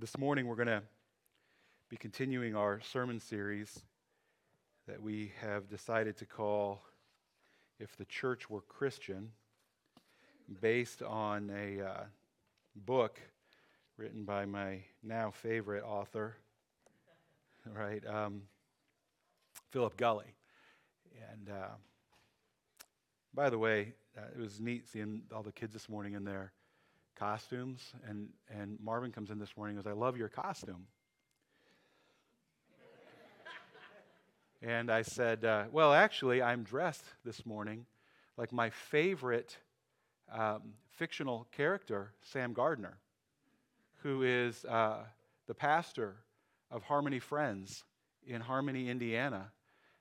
This morning, we're going to be continuing our sermon series that we have decided to call If the Church Were Christian, based on a uh, book written by my now favorite author, right, um, Philip Gulley. And uh, by the way, uh, it was neat seeing all the kids this morning in their costumes. And, and Marvin comes in this morning and goes, I love your costume. and I said, uh, Well, actually, I'm dressed this morning like my favorite um, fictional character, Sam Gardner, who is uh, the pastor of Harmony Friends in Harmony, Indiana,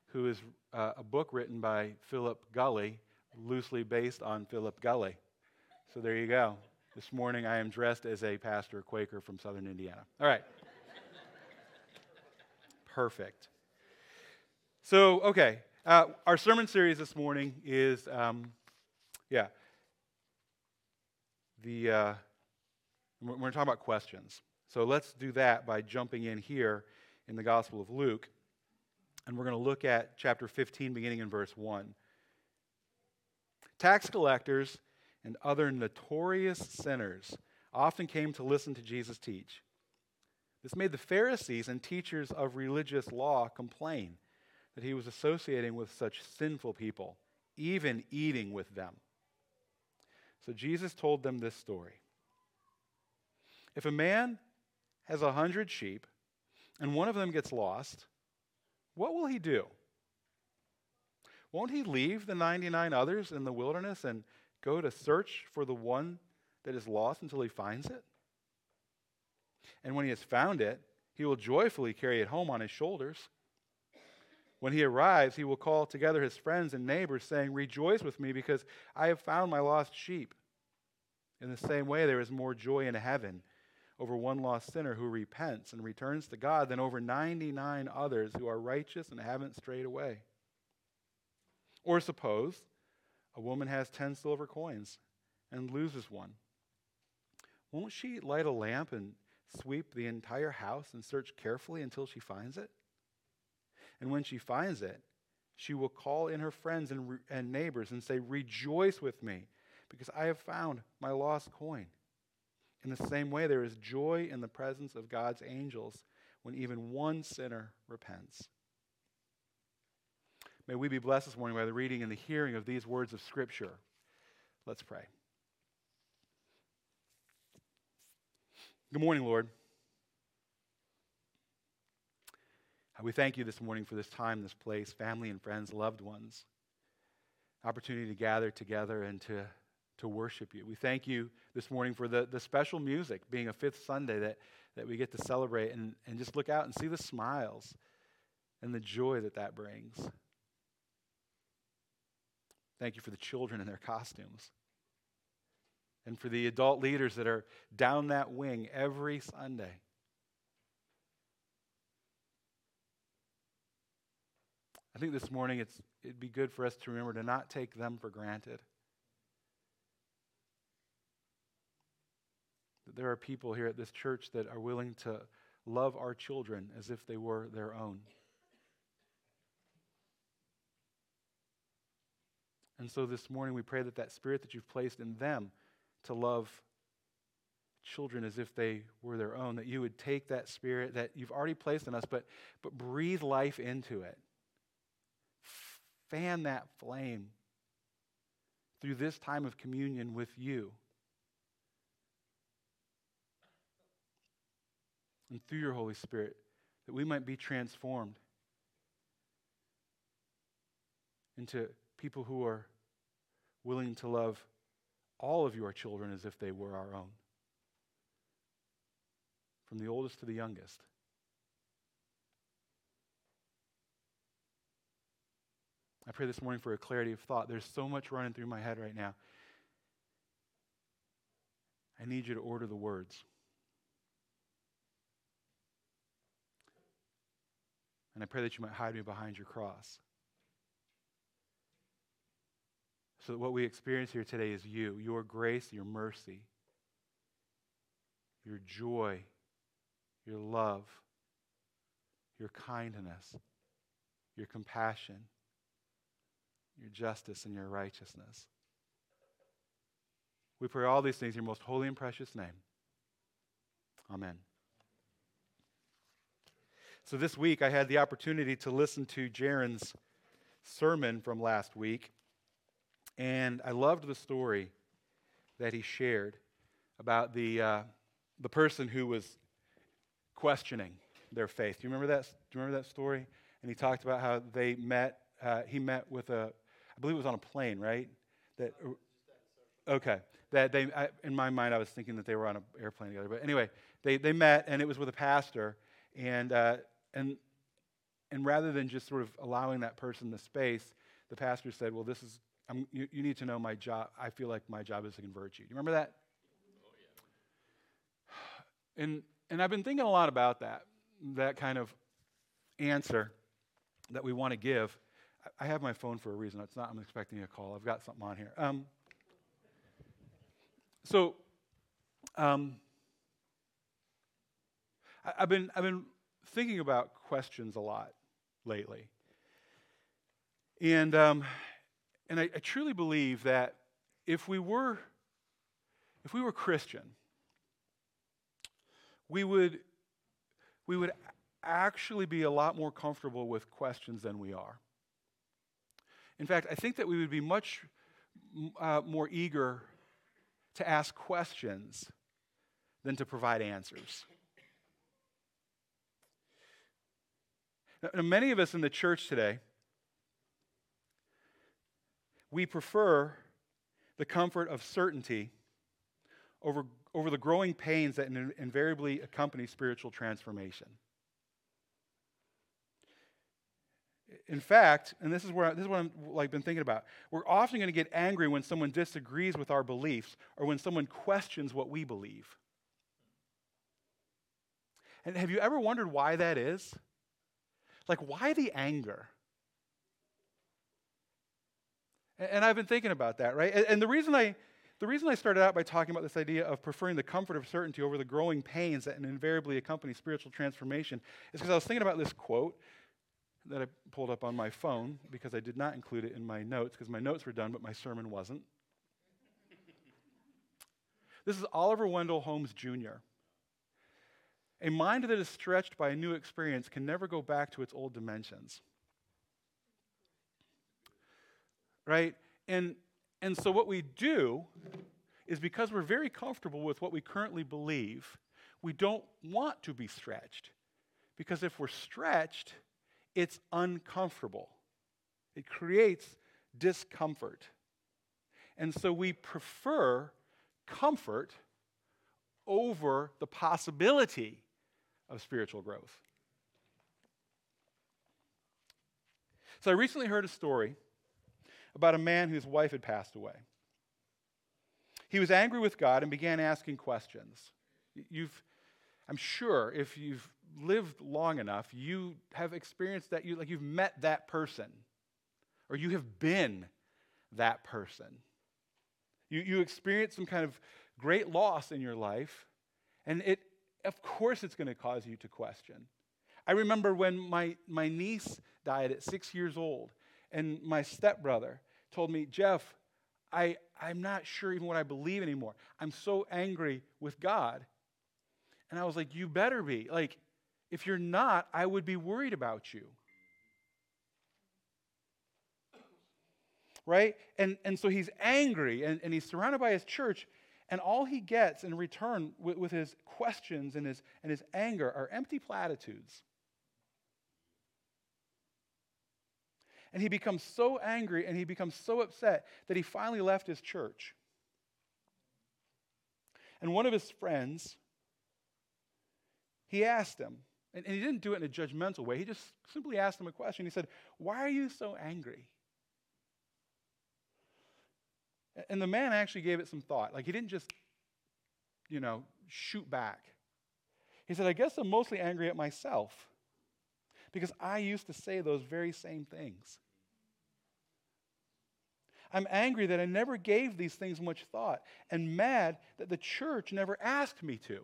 who is uh, a book written by Philip Gulley, loosely based on Philip Gulley. So there you go. This morning I am dressed as a pastor Quaker from southern Indiana. All right. Perfect. So, okay. Uh, our sermon series this morning is, um, yeah, the, uh, we're going to talk about questions. So let's do that by jumping in here in the Gospel of Luke. And we're going to look at chapter 15, beginning in verse 1. Tax collectors and other notorious sinners often came to listen to Jesus teach. This made the Pharisees and teachers of religious law complain that he was associating with such sinful people, even eating with them. So Jesus told them this story. If a man has a hundred sheep and one of them gets lost, what will he do? Won't he leave the 99 others in the wilderness and go to search for the one that is lost until he finds it? And when he has found it, he will joyfully carry it home on his shoulders. When he arrives, he will call together his friends and neighbors, saying, Rejoice with me, because I have found my lost sheep. In the same way, there is more joy in heaven over one lost sinner who repents and returns to God than over 99 others who are righteous and haven't strayed away. Or suppose a woman has 10 silver coins and loses one. Won't she light a lamp and sweep the entire house and search carefully until she finds it? And when she finds it, she will call in her friends and, re- and neighbors and say, Rejoice with me, because I have found my lost coin. In the same way, there is joy in the presence of God's angels when even one sinner repents. May we be blessed this morning by the reading and the hearing of these words of Scripture. Let's pray. Good morning, Lord. We thank you this morning for this time, this place, family and friends, loved ones, opportunity to gather together and to, to worship you. We thank you this morning for the, the special music being a fifth Sunday that, that we get to celebrate and, and just look out and see the smiles and the joy that that brings. Thank you for the children in their costumes. And for the adult leaders that are down that wing every Sunday. I think this morning it's, it'd be good for us to remember to not take them for granted. That there are people here at this church that are willing to love our children as if they were their own. And so this morning we pray that that spirit that you've placed in them to love children as if they were their own, that you would take that spirit that you've already placed in us, but, but breathe life into it. Fan that flame through this time of communion with you. And through your Holy Spirit, that we might be transformed into people who are willing to love all of your children as if they were our own, from the oldest to the youngest. I pray this morning for a clarity of thought. There's so much running through my head right now. I need you to order the words. And I pray that you might hide me behind your cross. So that what we experience here today is you, your grace, your mercy, your joy, your love, your kindness, your compassion, your justice, and your righteousness. We pray all these things in your most holy and precious name. Amen. So this week I had the opportunity to listen to Jaron's sermon from last week, and I loved the story that he shared about the, uh, the person who was questioning their faith. Do you remember that? Do you remember that story? And he talked about how they met. Uh, he met with a, I believe it was on a plane, right? That. Okay. That they, I, in my mind, I was thinking that they were on an airplane together. But anyway, they, they met, and it was with a pastor, and uh, and and rather than just sort of allowing that person the space, the pastor said, "Well, this is you, you, need to know my job. I feel like my job is to convert you. Do you remember that? Oh, yeah. And and I've been thinking a lot about that, that kind of answer that we want to give. I have my phone for a reason. It's not. I'm expecting a call. I've got something on here. Um, so, um, I, I've been I've been thinking about questions a lot lately, and um, and I, I truly believe that if we were if we were Christian, we would we would actually be a lot more comfortable with questions than we are. In fact, I think that we would be much uh, more eager to ask questions than to provide answers. Now, many of us in the church today, we prefer the comfort of certainty over, over the growing pains that invariably accompany spiritual transformation. In fact, and this is where this is what I'm like been thinking about. We're often going to get angry when someone disagrees with our beliefs or when someone questions what we believe. And have you ever wondered why that is? Like, why the anger? And I've been thinking about that, right? And the reason I the reason I started out by talking about this idea of preferring the comfort of certainty over the growing pains that invariably accompany spiritual transformation is because I was thinking about this quote that I pulled up on my phone because I did not include it in my notes because my notes were done, but my sermon wasn't. this is Oliver Wendell Holmes Jr. A mind that is stretched by a new experience can never go back to its old dimensions. Right? And, and so, what we do is because we're very comfortable with what we currently believe, we don't want to be stretched. Because if we're stretched, it's uncomfortable. It creates discomfort. And so we prefer comfort over the possibility of spiritual growth. So I recently heard a story about a man whose wife had passed away. He was angry with God and began asking questions. You've, I'm sure if you've lived long enough, you have experienced that, you, like you've met that person, or you have been that person. You, you experience some kind of great loss in your life, and it, of course, it's going to cause you to question. I remember when my, my niece died at six years old, and my stepbrother told me, Jeff, I, I'm not sure even what I believe anymore. I'm so angry with God. And I was like, You better be. Like, if you're not, I would be worried about you. Right? And, and so he's angry and, and he's surrounded by his church, and all he gets in return with, with his questions and his, and his anger are empty platitudes. And he becomes so angry and he becomes so upset that he finally left his church. And one of his friends, he asked him, and, he didn't do it in a judgmental way. He just simply asked him a question. He said, Why are you so angry? And the man actually gave it some thought. Like he didn't just, you know, shoot back. He said, I guess I'm mostly angry at myself because I used to say those very same things. I'm angry that I never gave these things much thought and mad that the church never asked me to.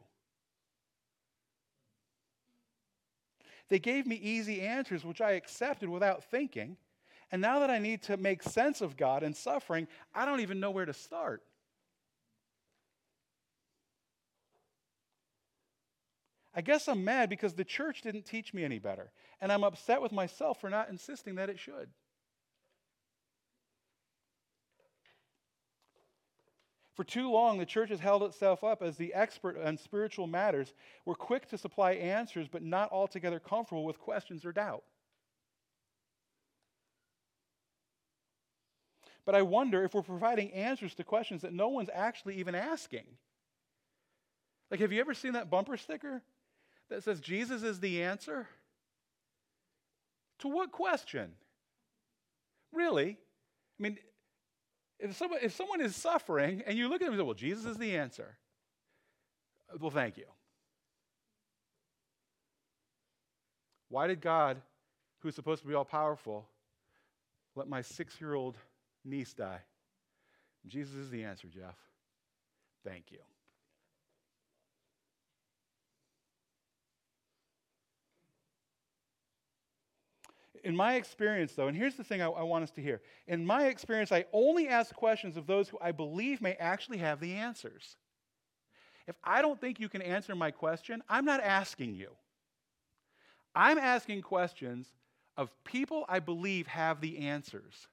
They gave me easy answers, which I accepted without thinking. And now that I need to make sense of God and suffering, I don't even know where to start. I guess I'm mad because the church didn't teach me any better. And I'm upset with myself for not insisting that it should. For too long, the church has held itself up as the expert on spiritual matters. We're quick to supply answers, but not altogether comfortable with questions or doubt. But I wonder if we're providing answers to questions that no one's actually even asking. Like, have you ever seen that bumper sticker that says Jesus is the answer? To what question? Really? I mean, if someone, if someone is suffering and you look at them and say, well, Jesus is the answer, well, thank you. Why did God, who's supposed to be all powerful, let my six year old niece die? Jesus is the answer, Jeff. Thank you. In my experience, though, and here's the thing I, I, want us to hear. In my experience, I only ask questions of those who I believe may actually have the answers. If I don't think you can answer my question, I'm not asking you. I'm asking questions of people I believe have the answers.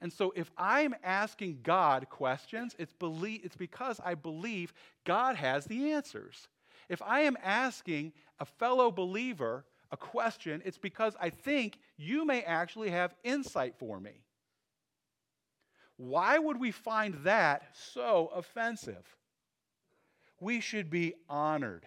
And so if I'm asking God questions, it's, believe, it's because I believe God has the answers. If I am asking a fellow believer a question, it's because I think you may actually have insight for me. Why would we find that so offensive? We should be honored.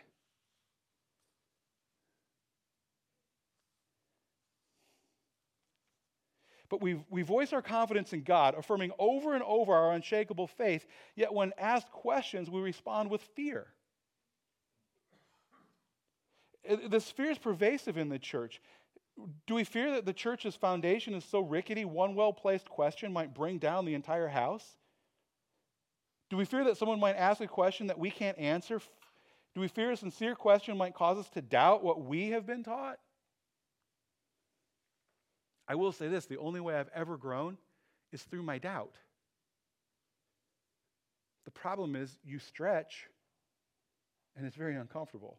But we, we voice our confidence in God, affirming over and over our unshakable faith, yet when asked questions, we respond with fear. This fear is pervasive in the church. Do we fear that the church's foundation is so rickety, one well placed question might bring down the entire house? Do we fear that someone might ask a question that we can't answer? Do we fear a sincere question might cause us to doubt what we have been taught? I will say this the only way I've ever grown is through my doubt. The problem is you stretch, and it's very uncomfortable.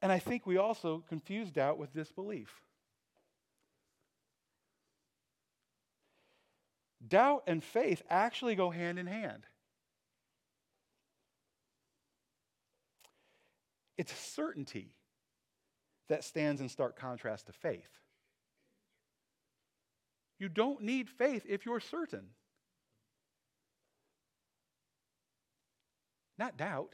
And I think we also confuse doubt with disbelief. Doubt and faith actually go hand in hand. It's certainty that stands in stark contrast to faith. You don't need faith if you're certain. Not doubt.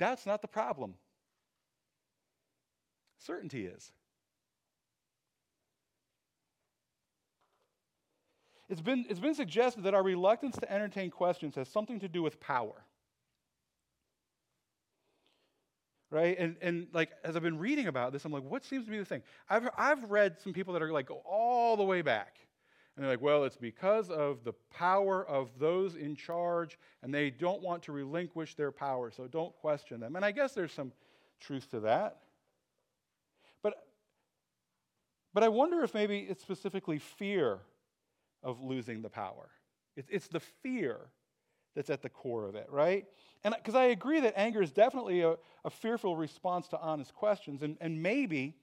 Doubt's not the problem. Certainty is. It's been, it's been suggested that our reluctance to entertain questions has something to do with power. Right? And, and like, as I've been reading about this, I'm like, what seems to be the thing? I've, I've read some people that are like, go all the way back. And they're like, well, it's because of the power of those in charge, and they don't want to relinquish their power, so don't question them. And I guess there's some truth to that. But, but I wonder if maybe it's specifically fear of losing the power. It's, it's the fear that's at the core of it, right? And because I agree that anger is definitely a, a fearful response to honest questions, and, and maybe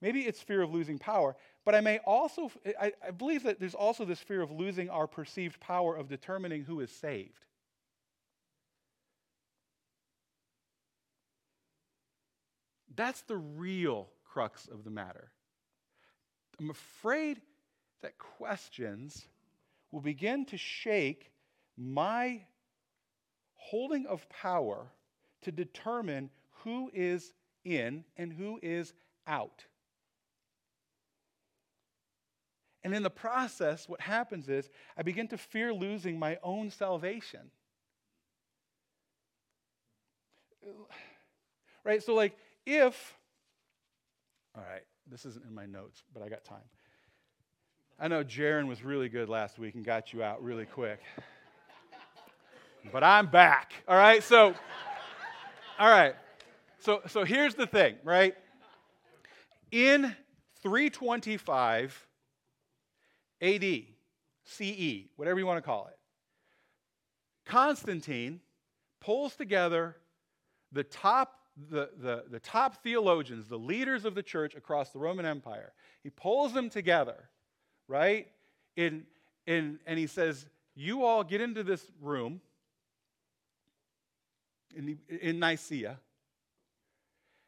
Maybe it's fear of losing power, but I may also, I, I, believe that there's also this fear of losing our perceived power of determining who is saved. That's the real crux of the matter. I'm afraid that questions will begin to shake my holding of power to determine who is in and who is out. And in the process, what happens is I begin to fear losing my own salvation. Right? So, like, if, all right, this isn't in my notes, but I got time. I know Jaron was really good last week and got you out really quick. but I'm back. All right, so, all right. So, so here's the thing, right? In 325 AD, CE, whatever you want to call it, Constantine pulls together the top, the, the, the top theologians, the leaders of the church across the Roman Empire. He pulls them together, right? In, in, and he says, You all get into this room in, in Nicaea,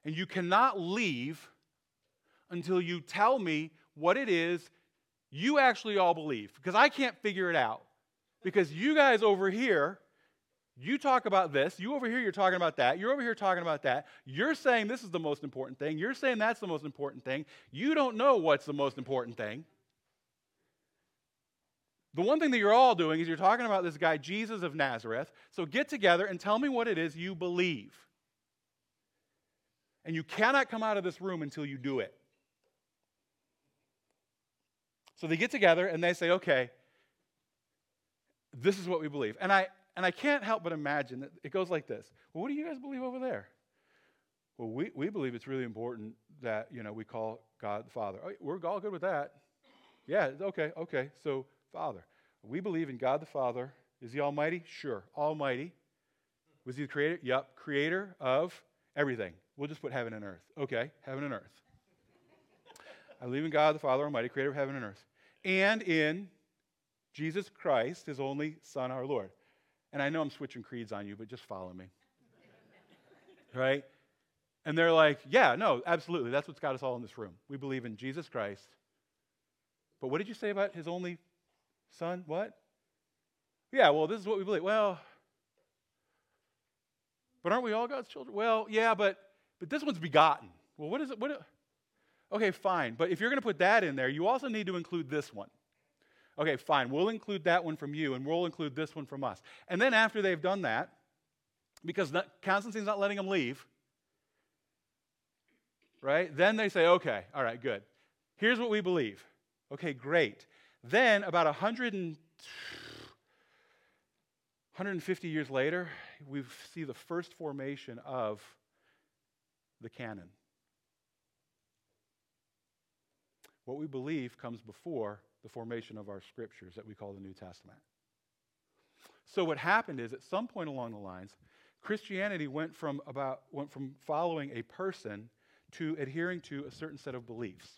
and you cannot leave until you tell me what it is you actually all believe, because I can't figure it out. Because you guys over here, you talk about this, you over here, you're talking about that, you're over here talking about that. You're saying this is the most important thing, you're saying that's the most important thing. You don't know what's the most important thing. The one thing that you're all doing is you're talking about this guy, Jesus of Nazareth. So get together and tell me what it is you believe. And you cannot come out of this room until you do it. So they get together and they say, okay, this is what we believe. And I, and I can't help but imagine that it goes like this. Well, what do you guys believe over there? Well, we, we believe it's really important that, you know, we call God the Father. Oh, we're all good with that. Yeah, okay, okay. So, Father. We believe in God the Father. Is he Almighty? Sure. Almighty. Was he the creator? Yep. Creator of everything. We'll just put heaven and earth. Okay, heaven and earth. I believe in God the Father Almighty, creator of heaven and earth and in Jesus Christ, his only Son, our Lord. And I know I'm switching creeds on you, but just follow me. right? And they're like, yeah, no, absolutely. That's what's got us all in this room. We believe in Jesus Christ. But what did you say about his only son? What? Yeah, well, this is what we believe. Well, but aren't we all God's children? Well, yeah, but but this one's begotten. Well, what is it? What? Okay, fine. But if you're going to put that in there, you also need to include this one. Okay, fine. We'll include that one from you, and we'll include this one from us. And then after they've done that, because Constantine's not letting them leave, right? Then they say, okay, all right, good. Here's what we believe. Okay, great. Then, about 100 and, 150 years later, we see the first formation of the canon. What we believe comes before the formation of our scriptures that we call the New Testament. So what happened is at some point along the lines, Christianity went from about went from following a person to adhering to a certain set of beliefs.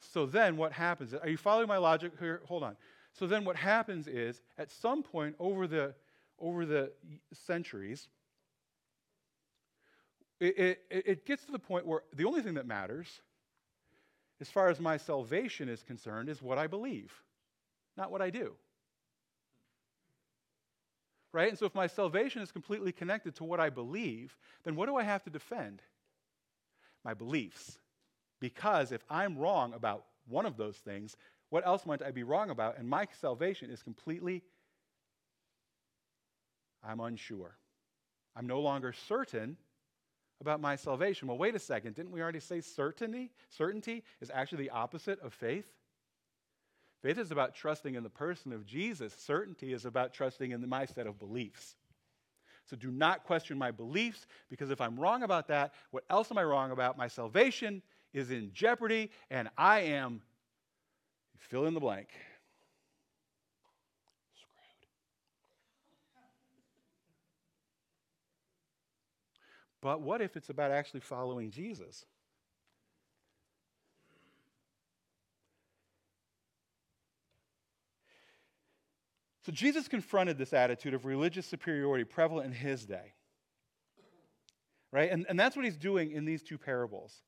So then what happens? Are you following my logic here? Hold on. So then what happens is at some point over the over the centuries, it, it, it gets to the point where the only thing that matters, as far as my salvation is concerned, is what I believe, not what I do. Right? And so if my salvation is completely connected to what I believe, then what do I have to defend? My beliefs. Because if I'm wrong about one of those things, what else might I be wrong about? And my salvation is completely, I'm unsure. I'm no longer certain about my salvation. Well, wait a second. Didn't we already say certainty? Certainty is actually the opposite of faith. Faith is about trusting in the person of Jesus. Certainty is about trusting in my set of beliefs. So do not question my beliefs because if I'm wrong about that, what else am I wrong about? My salvation is in jeopardy and I am fill in the blank. But what if it's about actually following Jesus? So Jesus confronted this attitude of religious superiority prevalent in his day. Right? And, and that's what he's doing in these two parables.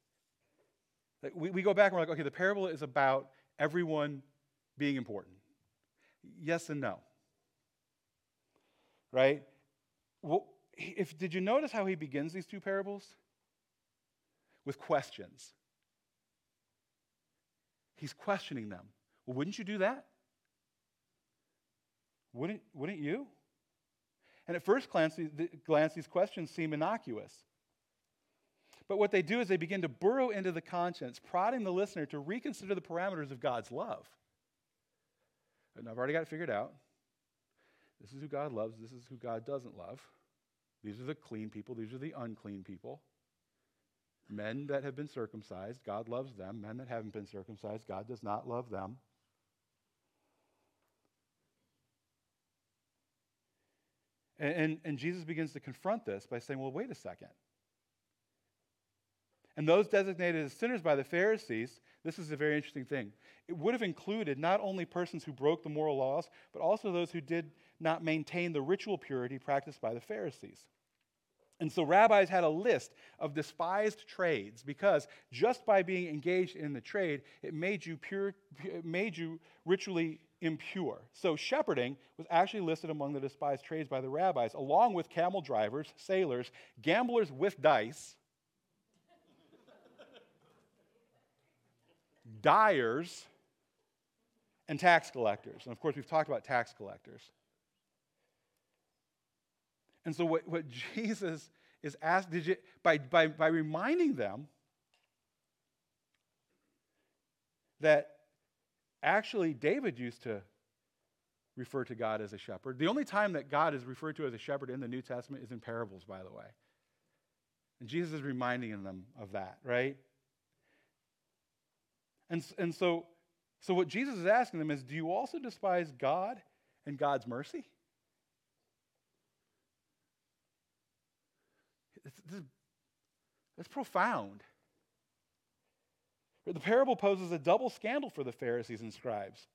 Like we, we go back and we're like, okay, the parable is about everyone being important. Yes and no. Right? Well, if, did you notice how he begins these two parables? With questions. He's questioning them. Well, wouldn't you do that? Wouldn't, wouldn't you? And at first glance, glance, these questions seem innocuous. But what they do is they begin to burrow into the conscience, prodding the listener to reconsider the parameters of God's love. And I've already got it figured out. This is who God loves, this is who God doesn't love. These are the clean people, these are the unclean people. Men that have been circumcised, God loves them. Men that haven't been circumcised, God does not love them. And, and, and, Jesus begins to confront this by saying, well, wait a second. And those designated as sinners by the Pharisees, this is a very interesting thing. It would have included not only persons who broke the moral laws, but also those who did not maintain the ritual purity practiced by the Pharisees. And so rabbis had a list of despised trades because just by being engaged in the trade, it made you pure, it made you ritually impure. So shepherding was actually listed among the despised trades by the rabbis, along with camel drivers, sailors, gamblers with dice, dyers, and tax collectors. And of course, we've talked about tax collectors. And so, what, what Jesus is did you, by, by, by reminding them that actually David used to refer to God as a shepherd. The only time that God is referred to as a shepherd in the New Testament is in parables, by the way. And Jesus is reminding them of that, right? And, and so, so what Jesus is asking them is do you also despise God and God's mercy? It's, it's profound. The parable poses a double scandal for the Pharisees and scribes.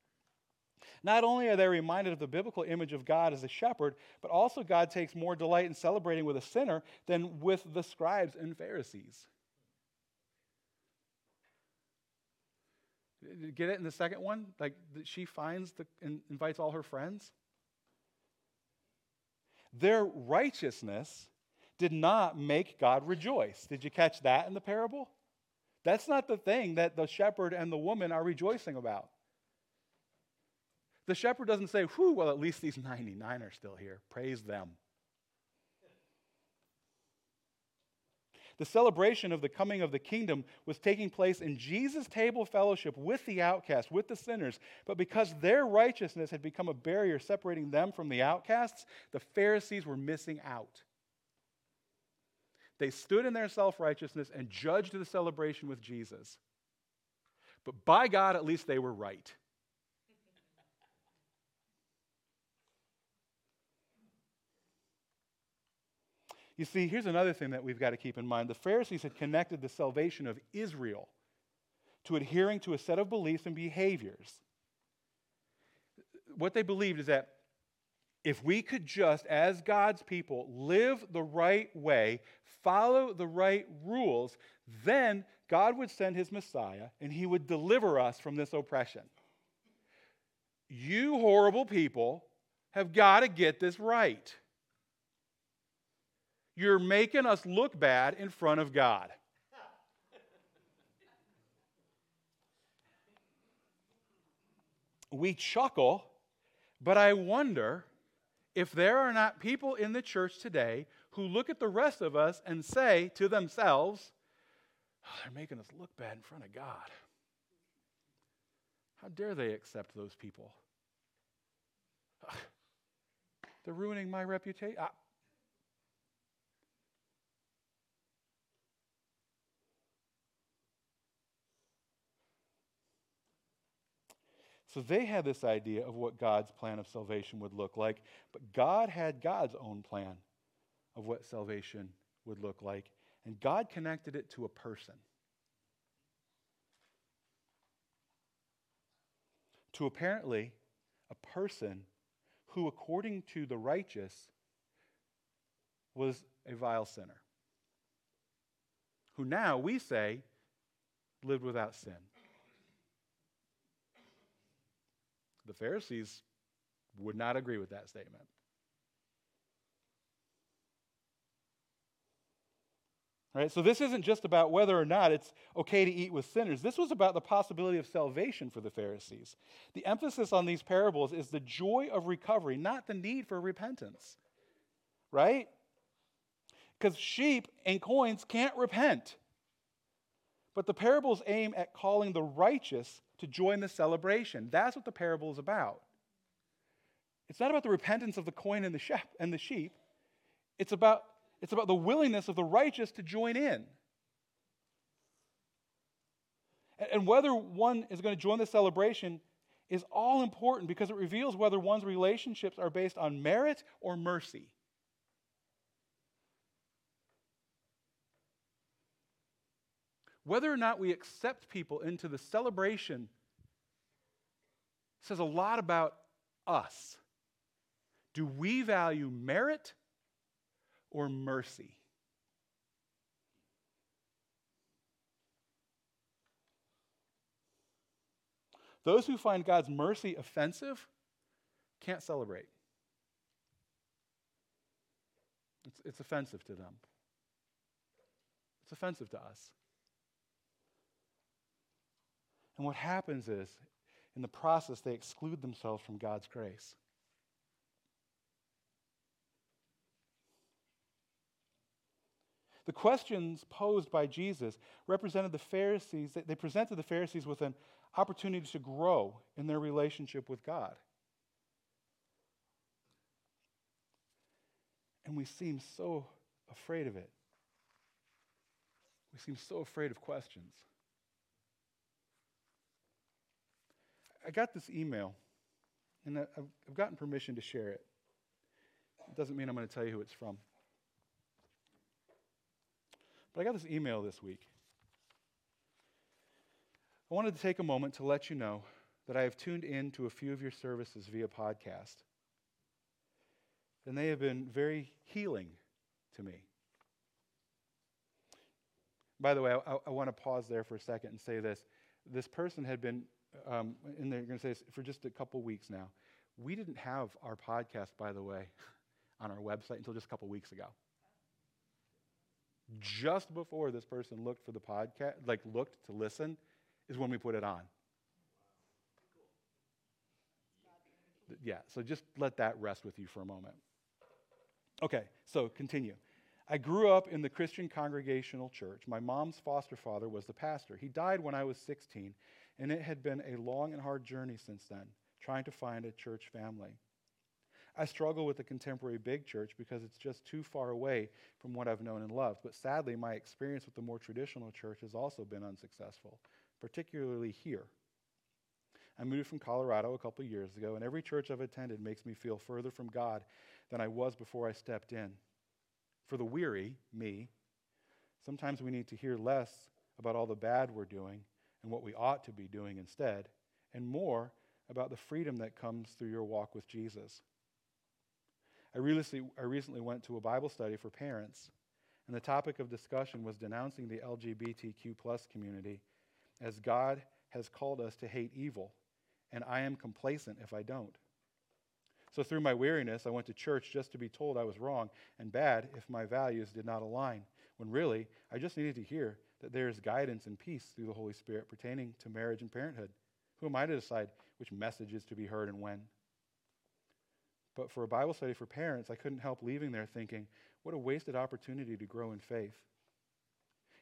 Not only are they reminded of the biblical image of God as a shepherd, but also God takes more delight in celebrating with a sinner than with the scribes and Pharisees. Get it in the second one? Like she finds the, and invites all her friends? Their righteousness did not make God rejoice. Did you catch that in the parable? That's not the thing that the shepherd and the woman are rejoicing about. The shepherd doesn't say, whew, well, at least these 99 are still here. Praise them. The celebration of the coming of the kingdom was taking place in Jesus' table fellowship with the outcasts, with the sinners. But because their righteousness had become a barrier separating them from the outcasts, the Pharisees were missing out. They stood in their self righteousness and judged the celebration with Jesus. But by God, at least they were right. You see, here's another thing that we've got to keep in mind. The Pharisees had connected the salvation of Israel to adhering to a set of beliefs and behaviors. What they believed is that if we could just, as God's people, live the right way, follow the right rules, then God would send his Messiah and he would deliver us from this oppression. You horrible people have got to get this right. You're making us look bad in front of God. We chuckle, but I wonder if there are not people in the church today who look at the rest of us and say to themselves, oh, they're making us look bad in front of God. How dare they accept those people? They're ruining my reputation. So they had this idea of what God's plan of salvation would look like, but God had God's own plan of what salvation would look like, and God connected it to a person. To apparently a person who, according to the righteous, was a vile sinner, who now we say lived without sin. The Pharisees would not agree with that statement. Right? So this isn't just about whether or not it's okay to eat with sinners. This was about the possibility of salvation for the Pharisees. The emphasis on these parables is the joy of recovery, not the need for repentance. Right? Because sheep and coins can't repent. But the parables aim at calling the righteous to join the celebration. That's what the parable is about. It's not about the repentance of the coin and the, sheep, and the sheep. It's about, it's about the willingness of the righteous to join in. And whether one is going to join the celebration is all important because it reveals whether one's relationships are based on merit or mercy. Whether or not we accept people into the celebration says a lot about us. Do we value merit or mercy? Those who find God's mercy offensive can't celebrate. It's, it's offensive to them. It's offensive to us. And what happens is, in the process, they exclude themselves from God's grace. The questions posed by Jesus represented the Pharisees, they presented the Pharisees with an opportunity to grow in their relationship with God. And we seem so afraid of it. We seem so afraid of questions. I got this email, and I've gotten permission to share it. It doesn't mean I'm going to tell you who it's from. But I got this email this week. I wanted to take a moment to let you know that I have tuned in to a few of your services via podcast. And they have been very healing to me. By the way, I, I want to pause there for a second and say this. This person had been um, and they're going to say this for just a couple weeks now. We didn't have our podcast, by the way, on our website until just a couple weeks ago. Just before this person looked for the podcast, like looked to listen, is when we put it on. Yeah, so just let that rest with you for a moment. Okay, so continue. I grew up in the Christian Congregational Church. My mom's foster father was the pastor. He died when I was 16, and it had been a long and hard journey since then, trying to find a church family. I struggle with the contemporary big church because it's just too far away from what I've known and loved. But sadly, my experience with the more traditional church has also been unsuccessful, particularly here. I moved from Colorado a couple years ago, and every church I've attended makes me feel further from God than I was before I stepped in. For the weary, me, sometimes we need to hear less about all the bad we're doing and what we ought to be doing instead, and more about the freedom that comes through your walk with Jesus. I recently, I recently went to a Bible study for parents, and the topic of discussion was denouncing the LGBTQ plus community as God has called us to hate evil, and I am complacent if I don't. So, through my weariness, I went to church just to be told I was wrong and bad if my values did not align, when really I just needed to hear that there is guidance and peace through the Holy Spirit pertaining to marriage and parenthood. Who am I to decide which message is to be heard and when? But for a Bible study for parents, I couldn't help leaving there thinking, what a wasted opportunity to grow in faith.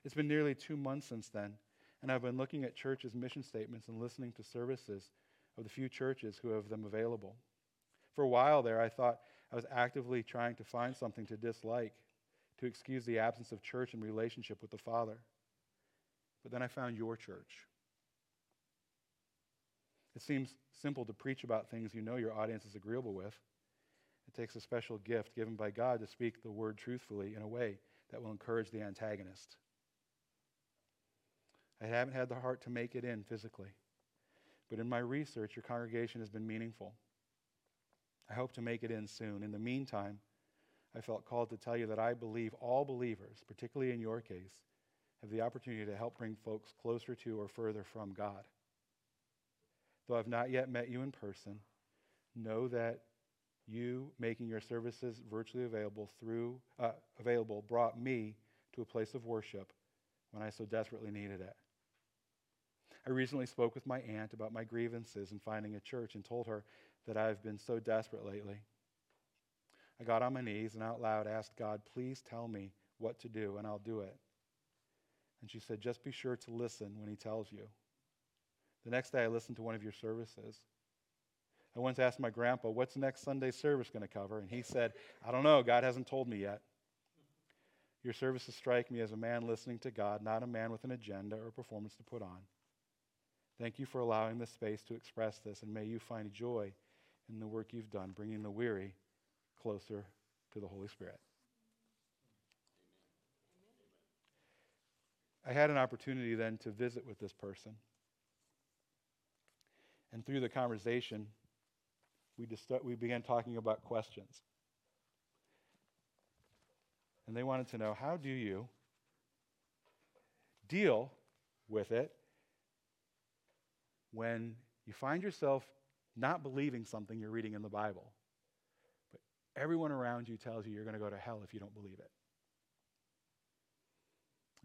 It's been nearly two months since then, and I've been looking at churches' mission statements and listening to services of the few churches who have them available. For a while there, I thought I was actively trying to find something to dislike, to excuse the absence of church and relationship with the Father. But then I found your church. It seems simple to preach about things you know your audience is agreeable with. It takes a special gift given by God to speak the word truthfully in a way that will encourage the antagonist. I haven't had the heart to make it in physically, but in my research, your congregation has been meaningful. I hope to make it in soon. In the meantime, I felt called to tell you that I believe all believers, particularly in your case, have the opportunity to help bring folks closer to or further from God. Though I've not yet met you in person, know that you making your services virtually available through uh, available brought me to a place of worship when I so desperately needed it. I recently spoke with my aunt about my grievances in finding a church and told her that I've been so desperate lately. I got on my knees and out loud asked God, please tell me what to do, and I'll do it. And she said, just be sure to listen when he tells you. The next day, I listened to one of your services. I once asked my grandpa, What's next Sunday's service going to cover? And he said, I don't know. God hasn't told me yet. Your services strike me as a man listening to God, not a man with an agenda or performance to put on. Thank you for allowing this space to express this, and may you find joy in the work you've done, bringing the weary closer to the Holy Spirit. I had an opportunity then to visit with this person. And through the conversation, we, we began talking about questions. And they wanted to know how do you deal with it when you find yourself not believing something you're reading in the Bible, but everyone around you tells you you're going to go to hell if you don't believe it.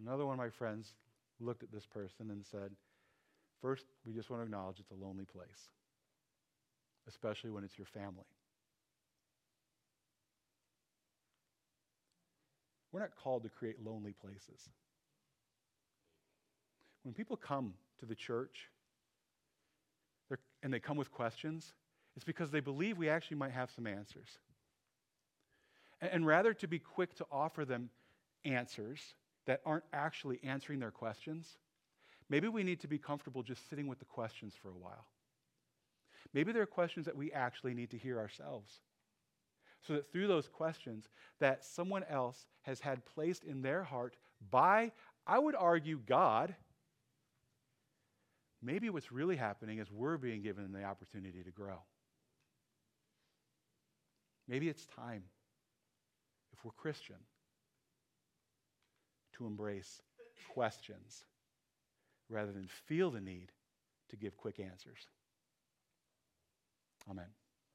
Another one of my friends looked at this person and said, First, we just want to acknowledge it's a lonely place, especially when it's your family. We're not called to create lonely places. When people come to the church and they come with questions, it's because they believe we actually might have some answers. And, and rather to be quick to offer them answers that aren't actually answering their questions, maybe we need to be comfortable just sitting with the questions for a while. Maybe there are questions that we actually need to hear ourselves. So that through those questions that someone else has had placed in their heart by, I would argue, God, maybe what's really happening is we're being given the opportunity to grow. Maybe it's time, if we're Christian, to embrace questions rather than feel the need to give quick answers. Amen.